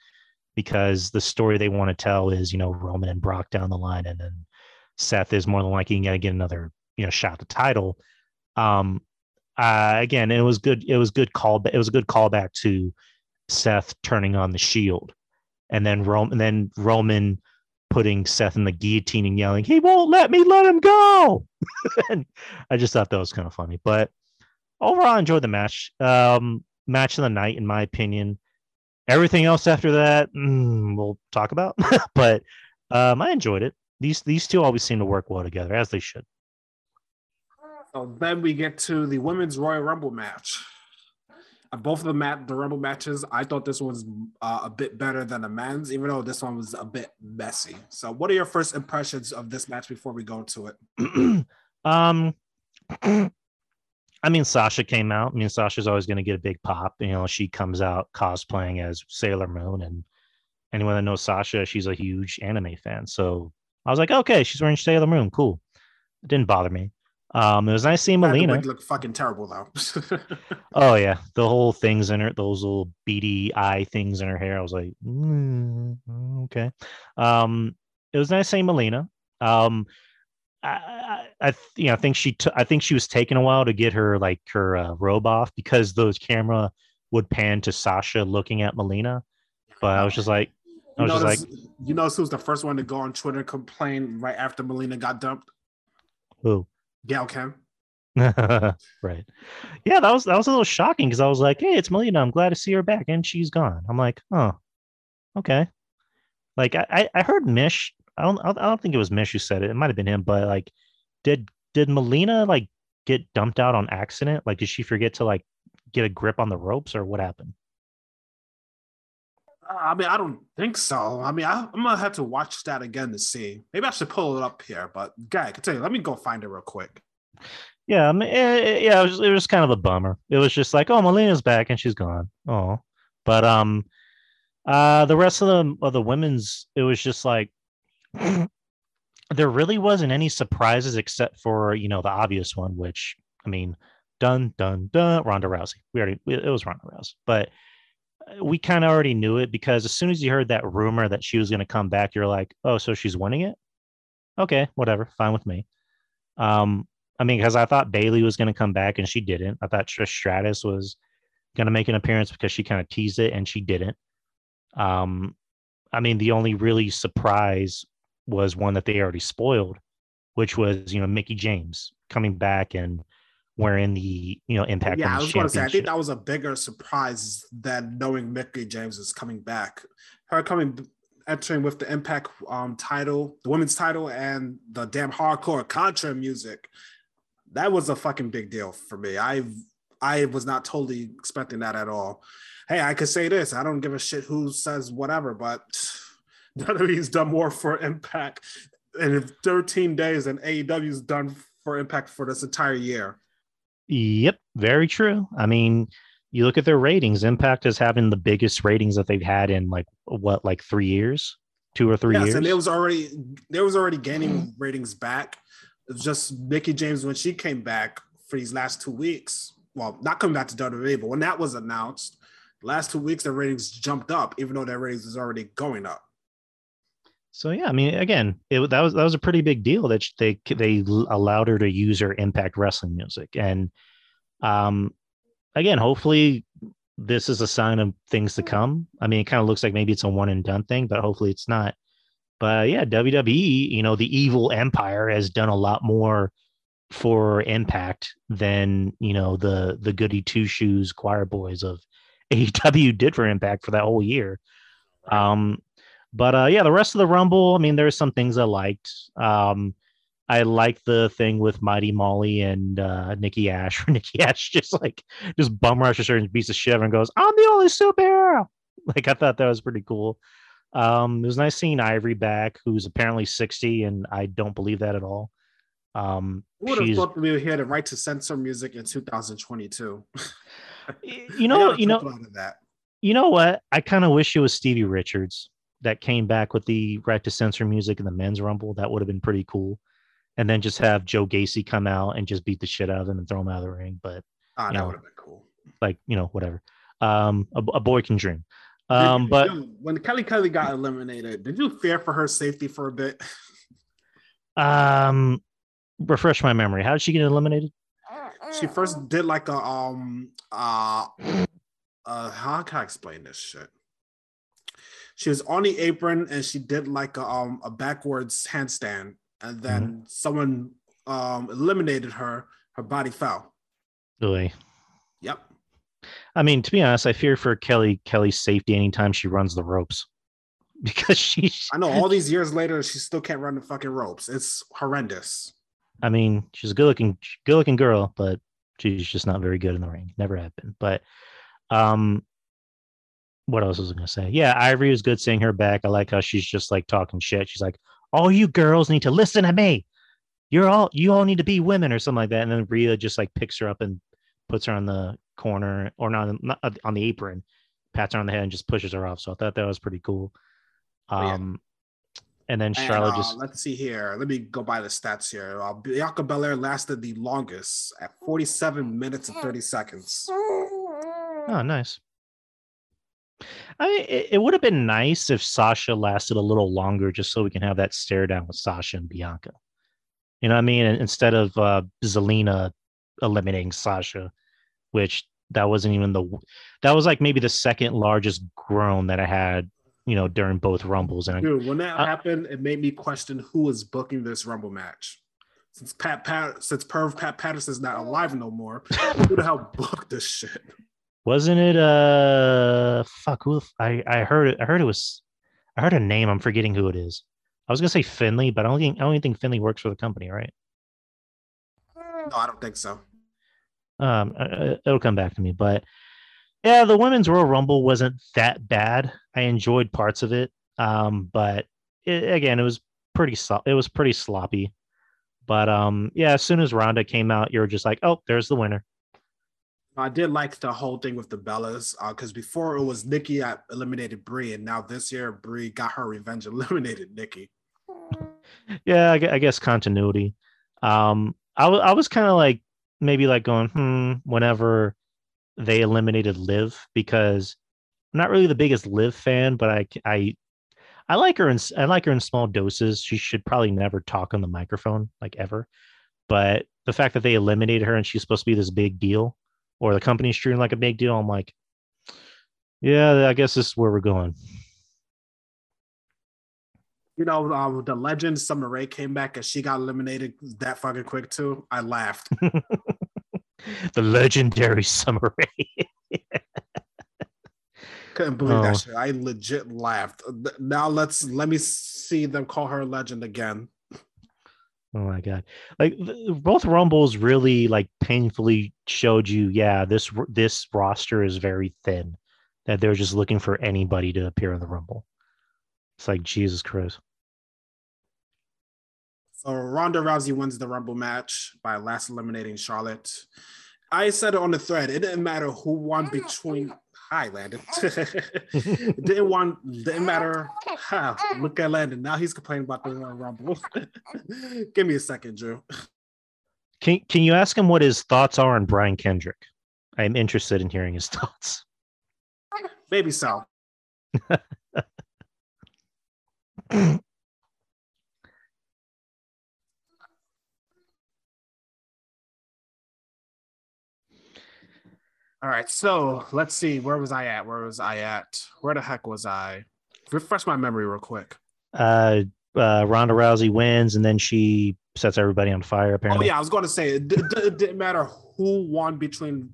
because the story they want to tell is, you know, Roman and Brock down the line, and then Seth is more than likely going to get another, you know, shot at the title. Um, uh, again, it was good. It was good call. It was a good callback to Seth turning on the Shield, and then Roman, and then Roman putting Seth in the guillotine and yelling, "He won't let me let him go!" [laughs] and I just thought that was kind of funny. But overall, I enjoyed the match. Um, match of the night, in my opinion. Everything else after that, mm, we'll talk about. [laughs] but um, I enjoyed it. These these two always seem to work well together, as they should. So then we get to the women's Royal Rumble match. Both of the mat the Rumble matches, I thought this was uh, a bit better than the men's, even though this one was a bit messy. So, what are your first impressions of this match before we go into it? [clears throat] um, [clears throat] I mean, Sasha came out. I mean, Sasha's always going to get a big pop. You know, she comes out cosplaying as Sailor Moon, and anyone that knows Sasha, she's a huge anime fan. So I was like, okay, she's wearing Sailor Moon, cool. It didn't bother me. Um, it was nice seeing Melina. looked fucking terrible though. [laughs] Oh yeah, the whole things in her, those little beady eye things in her hair. I was like, mm, okay. Um, it was nice seeing Melina. Um, I, I, I you know, I think she, t- I think she was taking a while to get her like her uh, robe off because those camera would pan to Sasha looking at Melina. But I was just like, I you was just like, notice, you notice who's the first one to go on Twitter complain right after Melina got dumped? who? Kim. [laughs] right. Yeah, that was that was a little shocking because I was like, hey, it's Melina. I'm glad to see her back, and she's gone. I'm like, oh, okay. Like I I heard Mish. I don't I don't think it was Mish who said it. It might have been him, but like, did did Melina like get dumped out on accident? Like, did she forget to like get a grip on the ropes, or what happened? I mean, I don't think so. I mean, I, I'm gonna have to watch that again to see. Maybe I should pull it up here. But guy, can tell you. Let me go find it real quick. Yeah, I mean, eh, eh, yeah, it was, it was kind of a bummer. It was just like, oh, Melina's back and she's gone. Oh, but um, uh, the rest of the of the women's, it was just like [clears throat] there really wasn't any surprises except for you know the obvious one, which I mean, dun dun dun, Ronda Rousey. We already it was Ronda Rousey, but we kind of already knew it because as soon as you heard that rumor that she was going to come back, you're like, oh, so she's winning it. Okay, whatever, fine with me. Um, I mean, because I thought Bayley was going to come back and she didn't. I thought Trish Stratus was going to make an appearance because she kind of teased it and she didn't. Um, I mean, the only really surprise was one that they already spoiled, which was you know Mickie James coming back and wearing the you know Impact. yeah, I was going to say. I think that was a bigger surprise than knowing Mickie James is coming back. Her coming, entering with the Impact um, title, the women's title, and the damn hardcore Country music. That was a fucking big deal for me. I I was not totally expecting that at all. Hey, I could say this. I don't give a shit who says whatever, but [laughs] WWE's done more for Impact in 13 days than AEW's done for Impact for this entire year. Yep, very true. I mean, you look at their ratings. Impact is having the biggest ratings that they've had in like what, like three years, two or three yes, years. and it was already there was already gaining ratings back. It was just Mickie James when she came back for these last two weeks. Well, not coming back to WWE, but when that was announced, last two weeks their ratings jumped up, even though their ratings was already going up. So yeah, I mean, again, it that was that was a pretty big deal that they they allowed her to use her Impact Wrestling music, and um, again, hopefully this is a sign of things to come. I mean, it kind of looks like maybe it's a one and done thing, but hopefully it's not. But yeah, WWE, you know, the evil empire has done a lot more for Impact than you know the the goody two shoes choir boys of AEW did for Impact for that whole year. Um, but uh, yeah, the rest of the Rumble, I mean, there's some things I liked. Um, I liked the thing with Mighty Molly and uh, Nikki Ash, [laughs] where Nikki Ash just like just bum rushes her and beats the shit out of her and goes, "I'm the only superhero." [laughs] Like I thought that was pretty cool. Um, it was nice seeing Ivory back, who's apparently 60, and I don't believe that at all. Um, would have thought we would hear the right to censor music in 2022? you [laughs] know, you know, you know what? I kind of wish it was Stevie Richards that came back with the right to censor music in the men's rumble. That would have been pretty cool. And then just have Joe Gacy come out and just beat the shit out of him and throw him out of the ring. But You that know. would have been cool. like, you know, whatever. Um, a, a boy can dream. Um, Did- but yo, when Kelly Kelly got eliminated, did you fear for her safety for a bit? [laughs] um, refresh my memory. How did she get eliminated? She first did like a um uh uh how can I explain this shit? She was on the apron and she did like a, um, a backwards handstand, and then someone um, eliminated her. Her body fell. Really. Yep. I mean, to be honest, I fear for Kelly Kelly's safety anytime she runs the ropes [laughs] because she's. I know all these years later, she still can't run the fucking ropes. It's horrendous. I mean, she's a good looking, good looking girl, but she's just not very good in the ring. Never have been. But, um, what else was I gonna say? Yeah, Ivory was good seeing her back. I like how she's just like talking shit. She's like, "All you girls need to listen to me. You're all you all need to be women or something like that." And then Rhea just like picks her up and puts her on the corner or not, not uh, on the apron, pats her on the head and just pushes her off. So I thought that was pretty cool. Oh, yeah. Um, and then And, Charlotte uh, just let's see here. Let me go by the stats here. Uh, Bianca Belair lasted the longest at 47 minutes and 30 seconds. Oh, nice. I mean, it, it would have been nice if Sasha lasted a little longer, just so we can have that stare down with Sasha and Bianca. You know what I mean? Instead of uh, Zelina eliminating Sasha, which that wasn't even the that was like maybe the second largest groan that I had, you know, during both rumbles. And Dude, when that Uh, happened, it made me question who was booking this Rumble match. Since Pat, Pat since Perv Pat Patterson's not alive no more, who the hell booked this shit? Wasn't it uh fuck who I I heard it I heard it was I heard a name I'm forgetting who it is. I was gonna say Finlay, but I don't think I don't think Finlay works for the company, right? No, I don't think so. um uh, uh, it'll come back to me but yeah the women's royal rumble wasn't that bad i enjoyed parts of it um but it, again it was pretty so- it was pretty sloppy but um yeah as soon as Ronda came out you were just like oh there's the winner I did like the whole thing with the Bellas because before it was Nikki that eliminated Brie, and now this year Brie got her revenge, [laughs] eliminated Nikki. yeah i, I guess continuity. Um i, wa- I was kind of like maybe like going hmm whenever they eliminated liv because i'm not really the biggest liv fan but I I I like her in i like her in small doses. She should probably never talk on the microphone like ever. But the fact that they eliminated her and she's supposed to be this big deal or the company's treating like a big deal i'm like yeah i guess this is where we're going You know, um, the legend Summer Rae came back and she got eliminated that fucking quick too. I laughed. [laughs] the legendary summer rae Couldn't believe Oh. that shit. I legit laughed. Now let's let me see them call her a legend again. Oh my god! Like th- both rumbles really like painfully showed you, yeah, this r- this roster is very thin. That they're just looking for anybody to appear in the rumble. It's like Jesus Christ. So Ronda Rousey wins the Rumble match by last eliminating Charlotte. I said it on the thread. It didn't matter who won between. Hi, Landon. [laughs] didn't want. Didn't matter. Ha, look at Landon. Now he's complaining about the Royal Rumble. [laughs] Give me a second, Drew. Can Can you ask him what his thoughts are on Brian Kendrick? I'm interested in hearing his [laughs] thoughts. Maybe so. All right, so let's see. Where was I at? Where was I at? Where the heck was I? Refresh my memory real quick. Uh, uh, Ronda Rousey wins, and then she sets everybody on fire. Apparently. Oh yeah, I was going to say it, d- d- it didn't matter who won between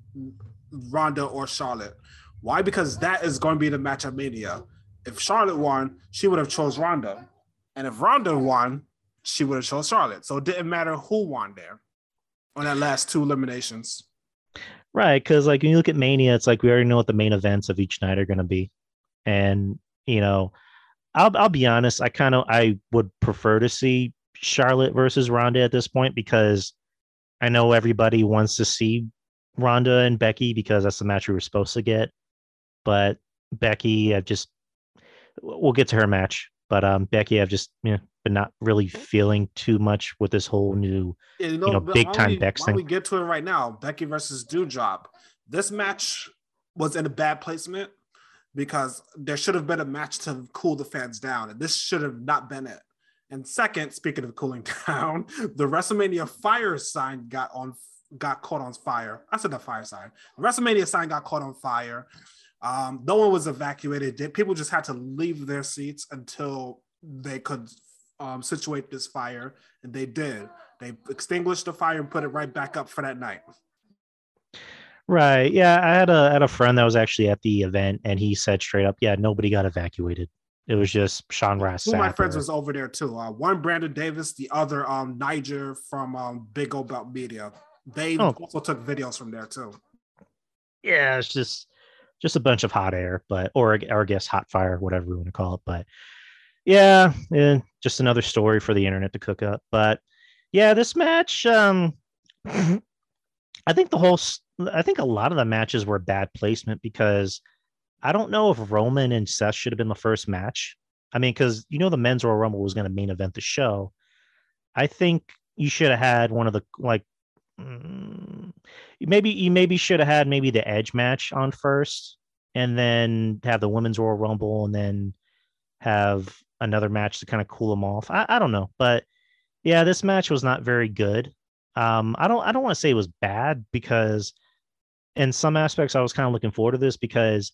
Ronda or Charlotte. Why? Because that is going to be the match of Mania. If Charlotte won, she would have chose Ronda, and if Ronda won, she would have chose Charlotte. So it didn't matter who won there on that last two eliminations. Right, because like when you look at Mania, it's like we already know what the main events of each night are going to be, and you know, I'll I'll be honest, I kind of I would prefer to see Charlotte versus Ronda at this point because I know everybody wants to see Ronda and Becky because that's the match we were supposed to get, but Becky, I've just we'll get to her match, but um Becky, I've just you know been not really feeling too much with this whole new Yeah, You know, but big time we, Bex thing. we get to it right now. Becky versus Doudrop. This match was in a bad placement because there should have been a match to cool the fans down, and this should have not been it. And second, speaking of cooling [laughs] down, the WrestleMania fire sign got on got caught on fire. I said the fire sign. The WrestleMania sign got caught on fire. Um, no one was evacuated. People just had to leave their seats until they could um, situate this fire, and they did. They extinguished the fire and put it right back up for that night. Right. Yeah. I had a had a friend that was actually at the event, and he said straight up, "Yeah, nobody got evacuated. It was just Sean Ross." Two of my friends was over there too. Uh, one Brandon Davis, the other um, Niger from um, Big O Belt Media. They Oh. also took videos from there too. yeah, it's just just a bunch of hot air, but or or I guess hot fire, whatever we want to call it. But yeah, eh, just another story for the internet to cook up. But yeah, this match, um, [clears throat] I think the whole, I think a lot of the matches were bad placement because I don't know if Roman and Seth should have been the first match. I mean, because you know the men's Royal Rumble was going to main event the show. I think you should have had one of the like maybe you maybe should have had maybe the edge match on first and then have the women's royal rumble and then have another match to kind of cool them off. I, I don't know but yeah this match was not very good. Um i don't i don't want to say it was bad because in some aspects i was kind of looking forward to this because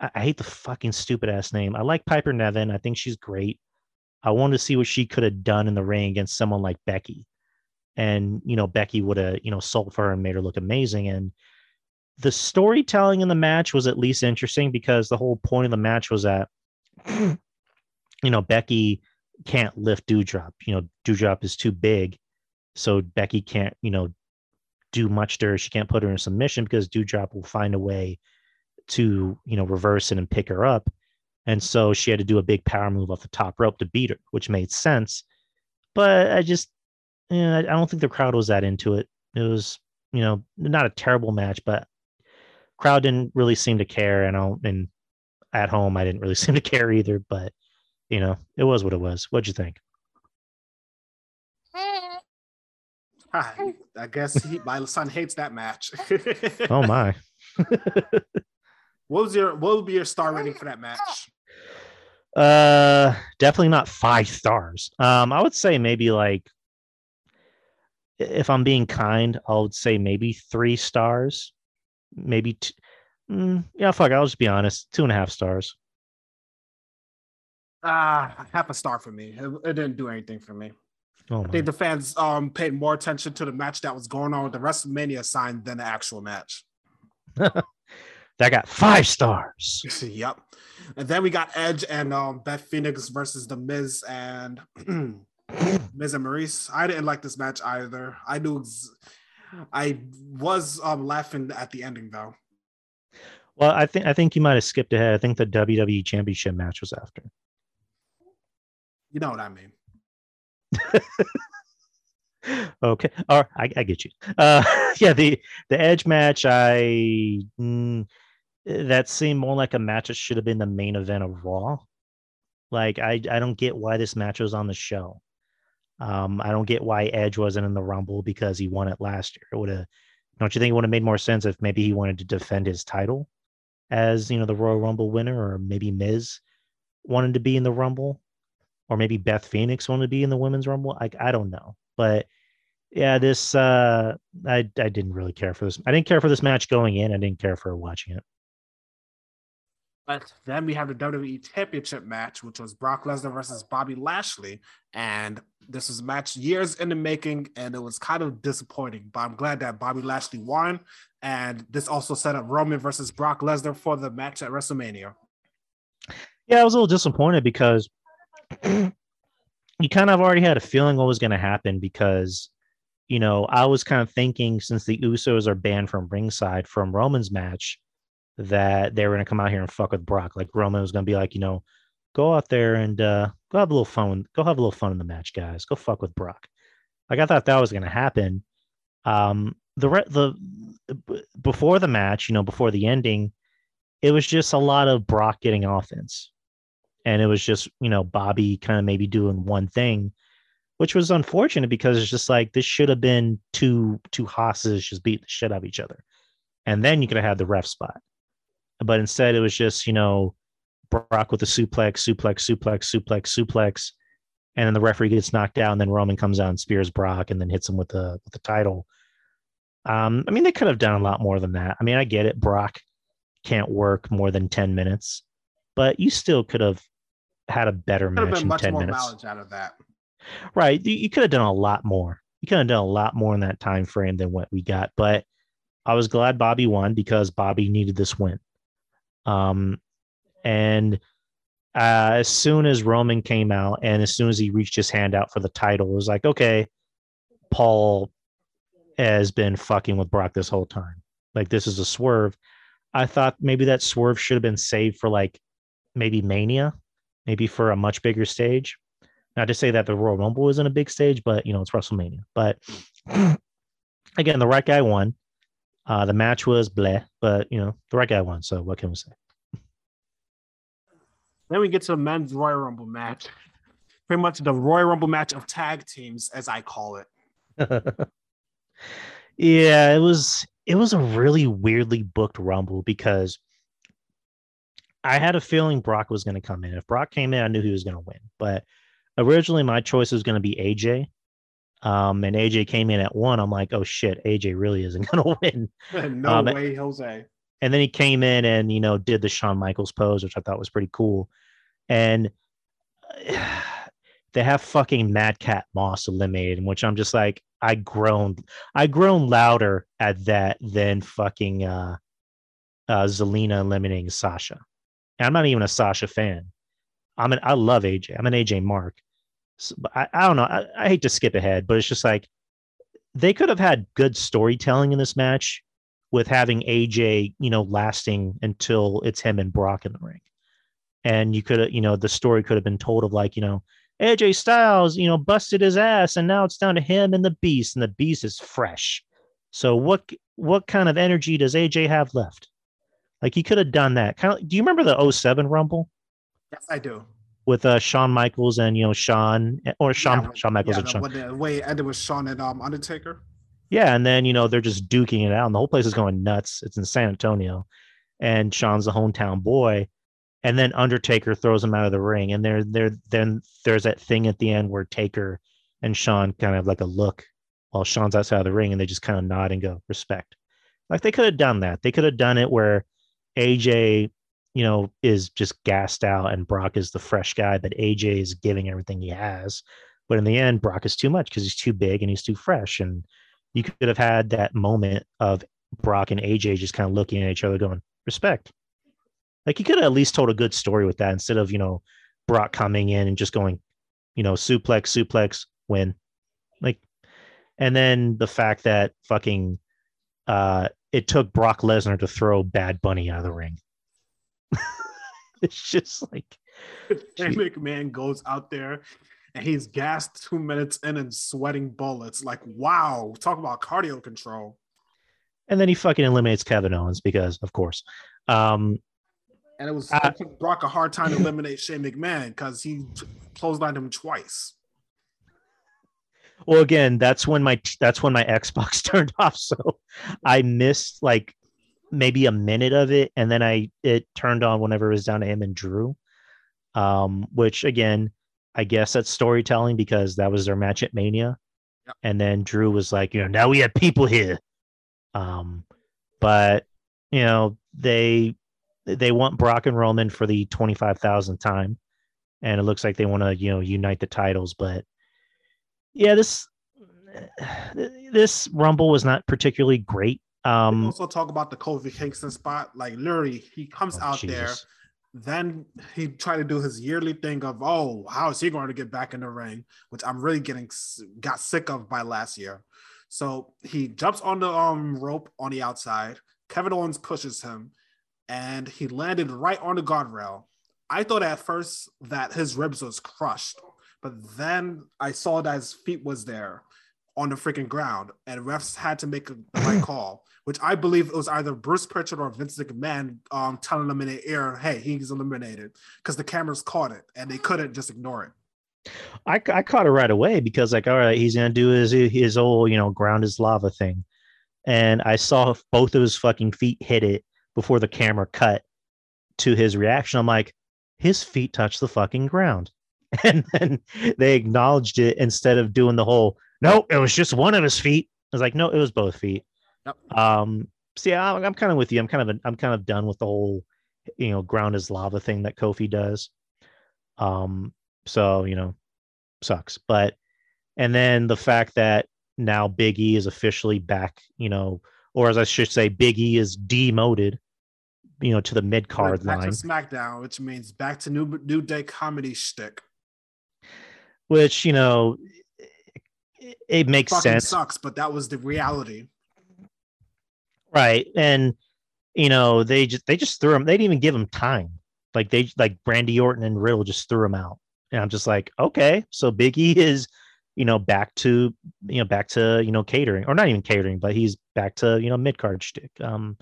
I, I hate the fucking stupid ass name. I like piper niven. I think she's great. I wanted to see what she could have done in the ring against someone like becky and you know Becky would have you know sold for her and made her look amazing. And the storytelling in the match was at least interesting because the whole point of the match was that [clears throat] you know Becky can't lift Doudrop. You know Doudrop is too big so Becky can't you know do much to her. She can't put her in submission because Doudrop will find a way to you know reverse it and pick her up. And so she had to do a big power move off the top rope to beat her which made sense. But I just yeah, I don't think the crowd was that into it. It was, you know, not a terrible match, but crowd didn't really seem to care. And I and at home, I didn't really [laughs] seem to care either. But you know, it was what it was. What'd you think? Hi, I guess he, my son hates that match. [laughs] Oh my. [laughs] what was your what would be your star rating for that match? Uh, definitely not five stars. Um, I would say maybe like, if I'm being kind, I would say maybe three stars, maybe. Mm, yeah, fuck. I'll just be honest. Two and a half stars. Ah, half a star for me. It, it didn't do anything for me. Oh I think the fans um paid more attention to the match that was going on with the WrestleMania sign than the actual match. [laughs] that got five stars. [laughs] yep. And then we got Edge and um Beth Phoenix versus the Miz and [clears throat] Miz and Maurice. I didn't like this match either. I knew ex- I was um laughing at the ending though. Well, I think I think you might have skipped ahead. I think the WWE Championship match was after. You know what I mean. [laughs] okay, or I, I get you. Uh, [laughs] yeah, the the Edge match, I mm, that seemed more like a match that should have been the main event of Raw. Like I I don't get why this match was on the show. Um, I don't get why Edge wasn't in the Rumble because he won it last year. It would have. Don't you think it would have made more sense if maybe he wanted to defend his title as you know the Royal Rumble winner, or maybe Miz wanted to be in the Rumble, or maybe Beth Phoenix wanted to be in the Women's Rumble. I I don't know, but yeah, this uh, I I didn't really care for this. I didn't care for this match going in. I didn't care for watching it. But then we have the WWE Championship match, which was Brock Lesnar versus Bobby Lashley. And this was a match years in the making, and it was kind of disappointing. But I'm glad that Bobby Lashley won. And this also set up Roman versus Brock Lesnar for the match at WrestleMania. Yeah, I was a little disappointed because [clears throat] you kind of already had a feeling what was going to happen because you know I was kind of thinking since the Usos are banned from ringside from Roman's match that they were going to come out here and fuck with Brock. Like Roman was going to be like, you know, go out there and uh, go have a little fun. Go have a little fun in the match, guys. Go fuck with Brock. Like I thought that was going to happen. Um, the re- the before the match, you know, before the ending, it was just a lot of Brock getting offense, and it was just you know Bobby kind of maybe doing one thing, which was unfortunate because it's just like this should have been two two hosses just beat the shit out of each other, and then you could have had the ref spot, but instead it was just you know Brock with the suplex, suplex, suplex, suplex, suplex, and then the referee gets knocked out, and then Roman comes out and spears Brock, and then hits him with the with the title. Um, I mean, they could have done a lot more than that. I mean, I get it. Brock can't work more than 10 minutes, but you still could have had a better Could have match in much 10 more minutes. out of that. Right. You, you could have done a lot more. You could have done a lot more in that time frame than what we got. But I was glad Bobby won because Bobby needed this win. Um, and uh, as soon as Roman came out and as soon as he reached his hand out for the title, it was like, okay, Paul has been fucking with Brock this whole time. Like this is a swerve. I thought maybe that swerve should have been saved for like maybe Mania, maybe for a much bigger stage. Not to say that the Royal Rumble isn't a big stage, but you know it's WrestleMania. But [clears throat] again, the right guy won. Uh, the match was bleh, but you know the right guy won. So what can we say? Then we get to the men's Royal Rumble match. Pretty much the Royal Rumble match of tag teams, as I call it. [laughs] yeah, it was it was a really weirdly booked Rumble because I had a feeling Brock was going to come in. If Brock came in, I knew he was going to win. But originally, my choice was going to be AJ. Um, and AJ came in at one. I'm like, oh shit, AJ really isn't [laughs] going to win. [laughs] no Um, way, Jose. And then he came in and you know did the Shawn Michaels pose, which I thought was pretty cool. And [sighs] they have fucking Madcap Moss eliminated, in which I'm just like, I groaned, I groaned louder at that than fucking uh, uh, Zelina eliminating Sasha. And I'm not even a Sasha fan. I'm an I love AJ. I'm an AJ Mark. I, I don't know. I, I hate to skip ahead, but it's just like they could have had good storytelling in this match with having AJ, you know, lasting until it's him and Brock in the ring. And you could have, you know, the story could have been told of like, you know, AJ Styles, you know, busted his ass, and now it's down to him and the Beast, and the Beast is fresh. So what what kind of energy does AJ have left? Like he could have done that. Kind of. Do you remember the 07 Rumble Yes, I do. With uh Shawn Michaels and you know Shawn or Shawn Yeah, Shawn Michaels yeah, and Shawn? when the way it ended with Shawn and um, Undertaker. Yeah, and then you know they're just duking it out, and the whole place is going nuts. It's in San Antonio, and Shawn's the hometown boy, and then Undertaker throws him out of the ring, and there, there, then there's that thing at the end where Taker and Shawn kind of like a look while Shawn's outside of the ring, and they just kind of nod and go respect. Like they could have done that. They could have done it where AJ, you know, is just gassed out, and Brock is the fresh guy, but AJ is giving everything he has. But in the end, Brock is too much because he's too big and he's too fresh, and you could have had that moment of Brock and AJ just kind of looking at each other, going, respect. Like you could have at least told a good story with that instead of, you know, Brock coming in and just going, you know, suplex, suplex, win. Like, and then the fact that fucking uh it took Brock Lesnar to throw Bad Bunny out of the ring. [laughs] it's just like [laughs] Shane McMahon goes out there and he's gassed two minutes in and sweating bullets. Like, wow, talk about cardio control. and then he fucking eliminates Kevin Owens because of course. Um And it was Uh, it took Brock a hard time to eliminate Shane McMahon because he t- clotheslined him twice. Well, again, that's when my that's when my Xbox [laughs] turned off, so I missed like maybe a minute of it, and then I it turned on whenever it was down to him and Drew. Um, which again, I guess that's storytelling because that was their match at Mania, Yep. and then Drew was like, you know, now we have people here. Um, but you know they they want Brock and Roman for the twenty five thousandth time, and it looks like they want to you know unite the titles, but yeah, this [sighs] this Rumble was not particularly great. Um, also talk about the Kofi Kingston spot. Like literally, he comes oh, out there, then he tried to do his yearly thing of, oh, how is he going to get back in the ring? Which I'm really getting got sick of by last year. So he jumps on the um rope on the outside. Kevin Owens pushes him, and he landed right on the guardrail. I thought at first that his ribs was crushed, but then I saw that his feet was there on the freaking ground, and refs had to make a, right [coughs] call, which I believe it was either Bruce Pritchard or Vince McMahon um, telling them in the air, "Hey, he's eliminated," because the cameras caught it and they couldn't just ignore it. I, I caught it right away because like, all right, he's gonna do his his old you know ground is lava thing, and I saw both of his fucking feet hit it before the camera cut to his reaction. I'm like, his feet touched the fucking ground, [laughs] and then they acknowledged it instead of doing the whole no, it was just one of his feet. I was like, no, it was both feet. Yep. Um, see, I'm, I'm kind of with you. I'm kind of I'm kind of done with the whole, you know, ground is lava thing that Kofi does. Um, so you know, sucks. But and then the fact that now Big E is officially back, you know, or as I should say, Big E is demoted, you know, to the mid card line, to SmackDown, which means back to New New Day comedy shtick. which you know, it, it makes Fucking sense. sucks, but that was the reality. Right. And you know, they just they just threw him, they didn't even give him time. Like they like Randy Orton and Riddle just threw him out. And I'm just like, okay, so Big E is, you know, back to you know, back to, you know, catering, or not even catering, but he's back to, you know, mid card shtick. Um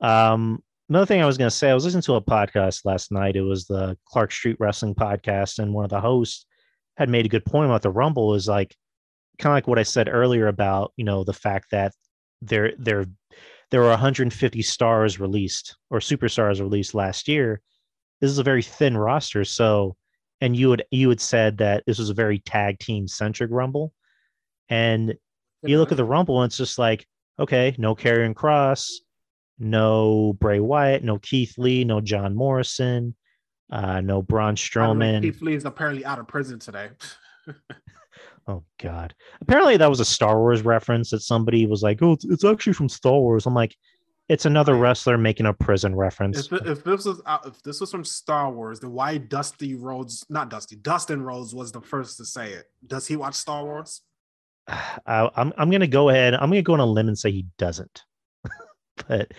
um another thing I was gonna say, I was listening to a podcast last night. It was the Clark Street Wrestling podcast, and one of the hosts had made a good point about the Rumble is like kind of like what I said earlier about, you know, the fact that there there there were 150 stars released or superstars released last year. This is a very thin roster, so and you would you had said that this was a very tag team centric rumble, and you look at the rumble and it's just like okay, no Karrion Cross, no Bray Wyatt, no Keith Lee, no John Morrison, uh, no Braun By the way, Strowman. Keith Lee is apparently out of prison today. [laughs] Oh God! Apparently that was a Star Wars reference that somebody was like, "Oh, it's, it's actually from Star Wars." I'm like, it's another wrestler making a prison reference. If, if this was out, if this was from Star Wars, then why Dusty Rhodes, not Dusty, Dustin Rhodes was the first to say it. Does he watch Star Wars? [sighs] I, I'm I'm gonna go ahead. I'm gonna go on a limb and say he doesn't. [laughs] but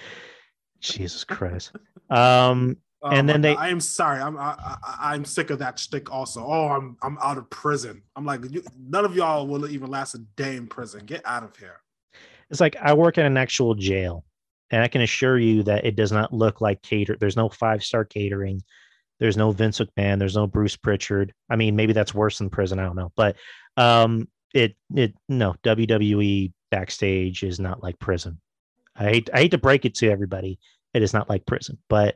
Jesus Christ. Um, Oh And my then they- God, I am sorry. I'm I, I, I'm sick of that shtick. Also, oh, I'm I'm out of prison. I'm like, you, none of y'all will even last a day in prison. Get out of here. it's like I work in an actual jail, and I can assure you that it does not look like cater. There's no five star catering. There's no Vince McMahon. There's no Bruce Pritchard. I mean, maybe that's worse than prison. I don't know, but um, it it no WWE backstage is not like prison. I hate I hate to break it to everybody. It is not like prison. But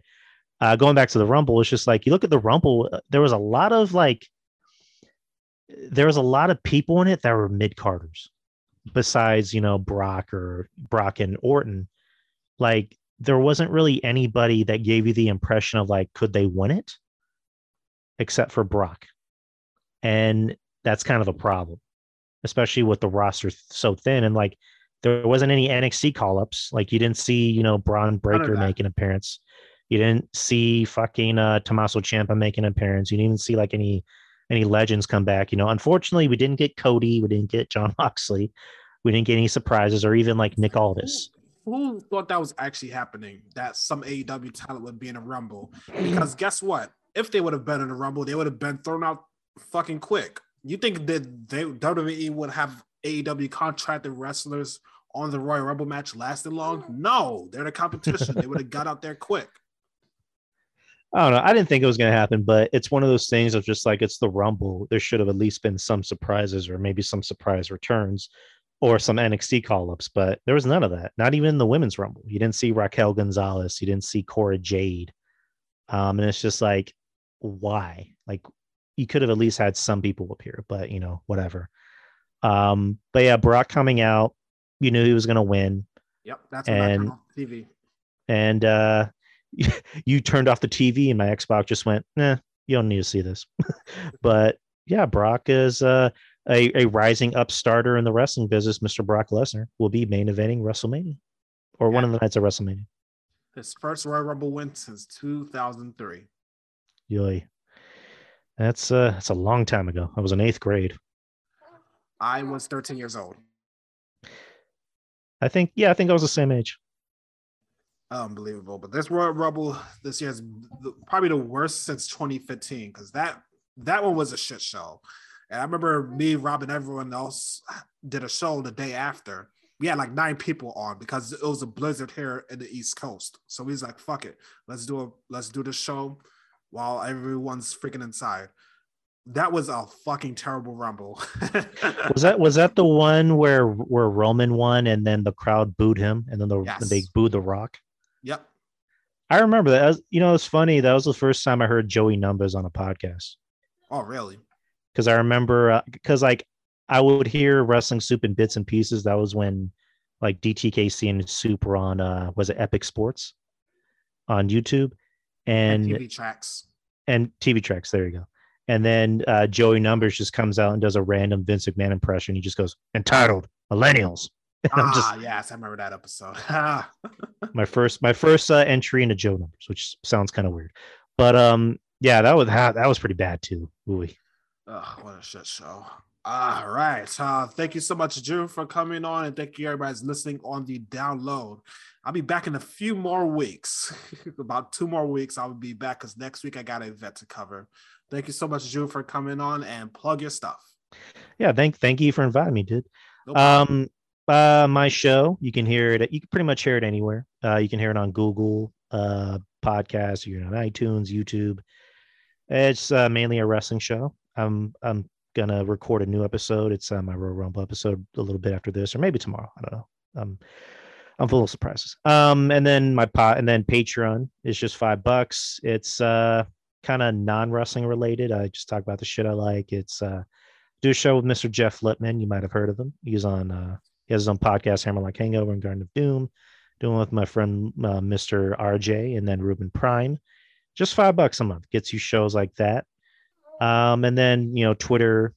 uh, going back to the Rumble, it's just like you look at the Rumble. uh, There was a lot of like there was a lot of people in it that were mid carders besides you know Brock or Brock and Orton, like there wasn't really anybody that gave you the impression of like could they win it, except for Brock, and that's kind of a problem, especially with the roster so thin and like there wasn't any NXT call ups. Like you didn't see you know Bron Breakker make an appearance. You didn't see fucking uh, Tommaso Ciampa make an appearance. You didn't even see like any any legends come back. You know, unfortunately, we didn't get Cody. We didn't get John [laughs] Moxley. We didn't get any surprises or even like Nick Aldis. Who thought that was actually happening? That some AEW talent would be in a Rumble? Because guess what? If they would have been in a Rumble, they would have been thrown out fucking quick. You think that they WWE would have AEW contracted wrestlers on the Royal Rumble match lasted long? No, they're the competition. they would have got out there quick. I don't know. I didn't think it was going to happen, but it's one of those things of just like it's the Rumble. There should have at least been some surprises or maybe some surprise returns or some NXT call ups, but there was none of that. Not even in the women's Rumble. You didn't see Raquel Gonzalez. You didn't see Cora Jade. Um, and it's just like, why? Like, you could have at least had some people appear, but you know, whatever. Um, but yeah, Brock coming out, you knew he was going to win. Yep, that's And- turned TV. and uh [laughs] you turned off the TV and my Xbox just went, nah, you don't need to see this. [laughs] but yeah, Brock is uh, a, a rising upstarter in the wrestling business. Mr. Brock Lesnar will be main eventing WrestleMania or one of the nights of WrestleMania. His first Royal Rumble win since 2003. Yoy. That's uh that's a long time ago. I was in eighth grade. I was 13 years old. I think yeah, I think I was the same age. Unbelievable. But this Royal Rumble this year is probably the worst since 2015 because that that one was a shit show. And I remember me, Rob, and everyone else did a show the day after. We had like nine people on because it was a blizzard here in the East Coast. So we was like, "Fuck it, let's do a let's do the show while everyone's freaking inside." That was a fucking terrible Rumble. [laughs] Was that was that the one where where Roman won and then the crowd booed him and then the Yes. they booed the rock? Yep. I remember that. Was- you know, it's funny. That was the first time I heard Joey Numbers on a podcast Oh, really? because I remember because like I would hear wrestling soup in bits and pieces. That was when like DTKC and Super on uh was it Epic Sports on YouTube and TV tracks. and TV tracks. There you go. And then uh, Joey Numbers just comes out and does a random Vince McMahon impression. He just goes entitled Millennials. [laughs] And I'm just ah, yes, I remember that episode. Ah. [laughs] my first my first uh, entry into Joe Numbers, which sounds kind of weird, but um yeah that was that, was pretty bad too. Ooh. Ugh, what a shit show. All right. Uh, thank you so much, Drew, for coming on, and thank you everybody's listening on the download. I'll be back in a few more weeks, [laughs] about two more weeks. I'll be back because next week I got an event to cover. Thank you so much, Drew, for coming on and plug your stuff. Yeah, thank thank you for inviting me, dude. No. Um, uh, my show, you can hear it. You can pretty much hear it anywhere. Uh, you can hear it on Google uh, Podcasts. You're on iTunes, YouTube. It's uh, mainly a wrestling show. I'm I'm gonna record a new episode. It's uh, my Royal Rumble episode a little bit after this, or maybe tomorrow. I don't know. Um, I'm full of surprises. Um, and then my pot, and then Patreon is just five bucks. It's uh kind of non wrestling related. I just talk about the shit I like. It's uh do a show with Mr. Jeff Lippman. You might have heard of him. He's on uh he has his own podcast, Hammer Like Hangover and Garden of Doom. Doing with my friend uh, Mr. RJ and then Ruben Prime. Just five bucks a month gets you shows like that. Um, and then you know Twitter,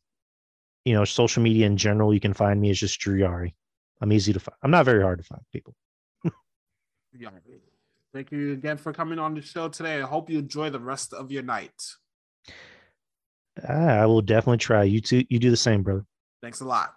you know social media in general. You can find me as just Drew Yari. I'm easy to find. I'm not very hard to find people. Yeah. [laughs] Thank you again for coming on the show today. I hope you enjoy the rest of your night. Ah, I will definitely try. You too. You do the same, brother. Thanks a lot.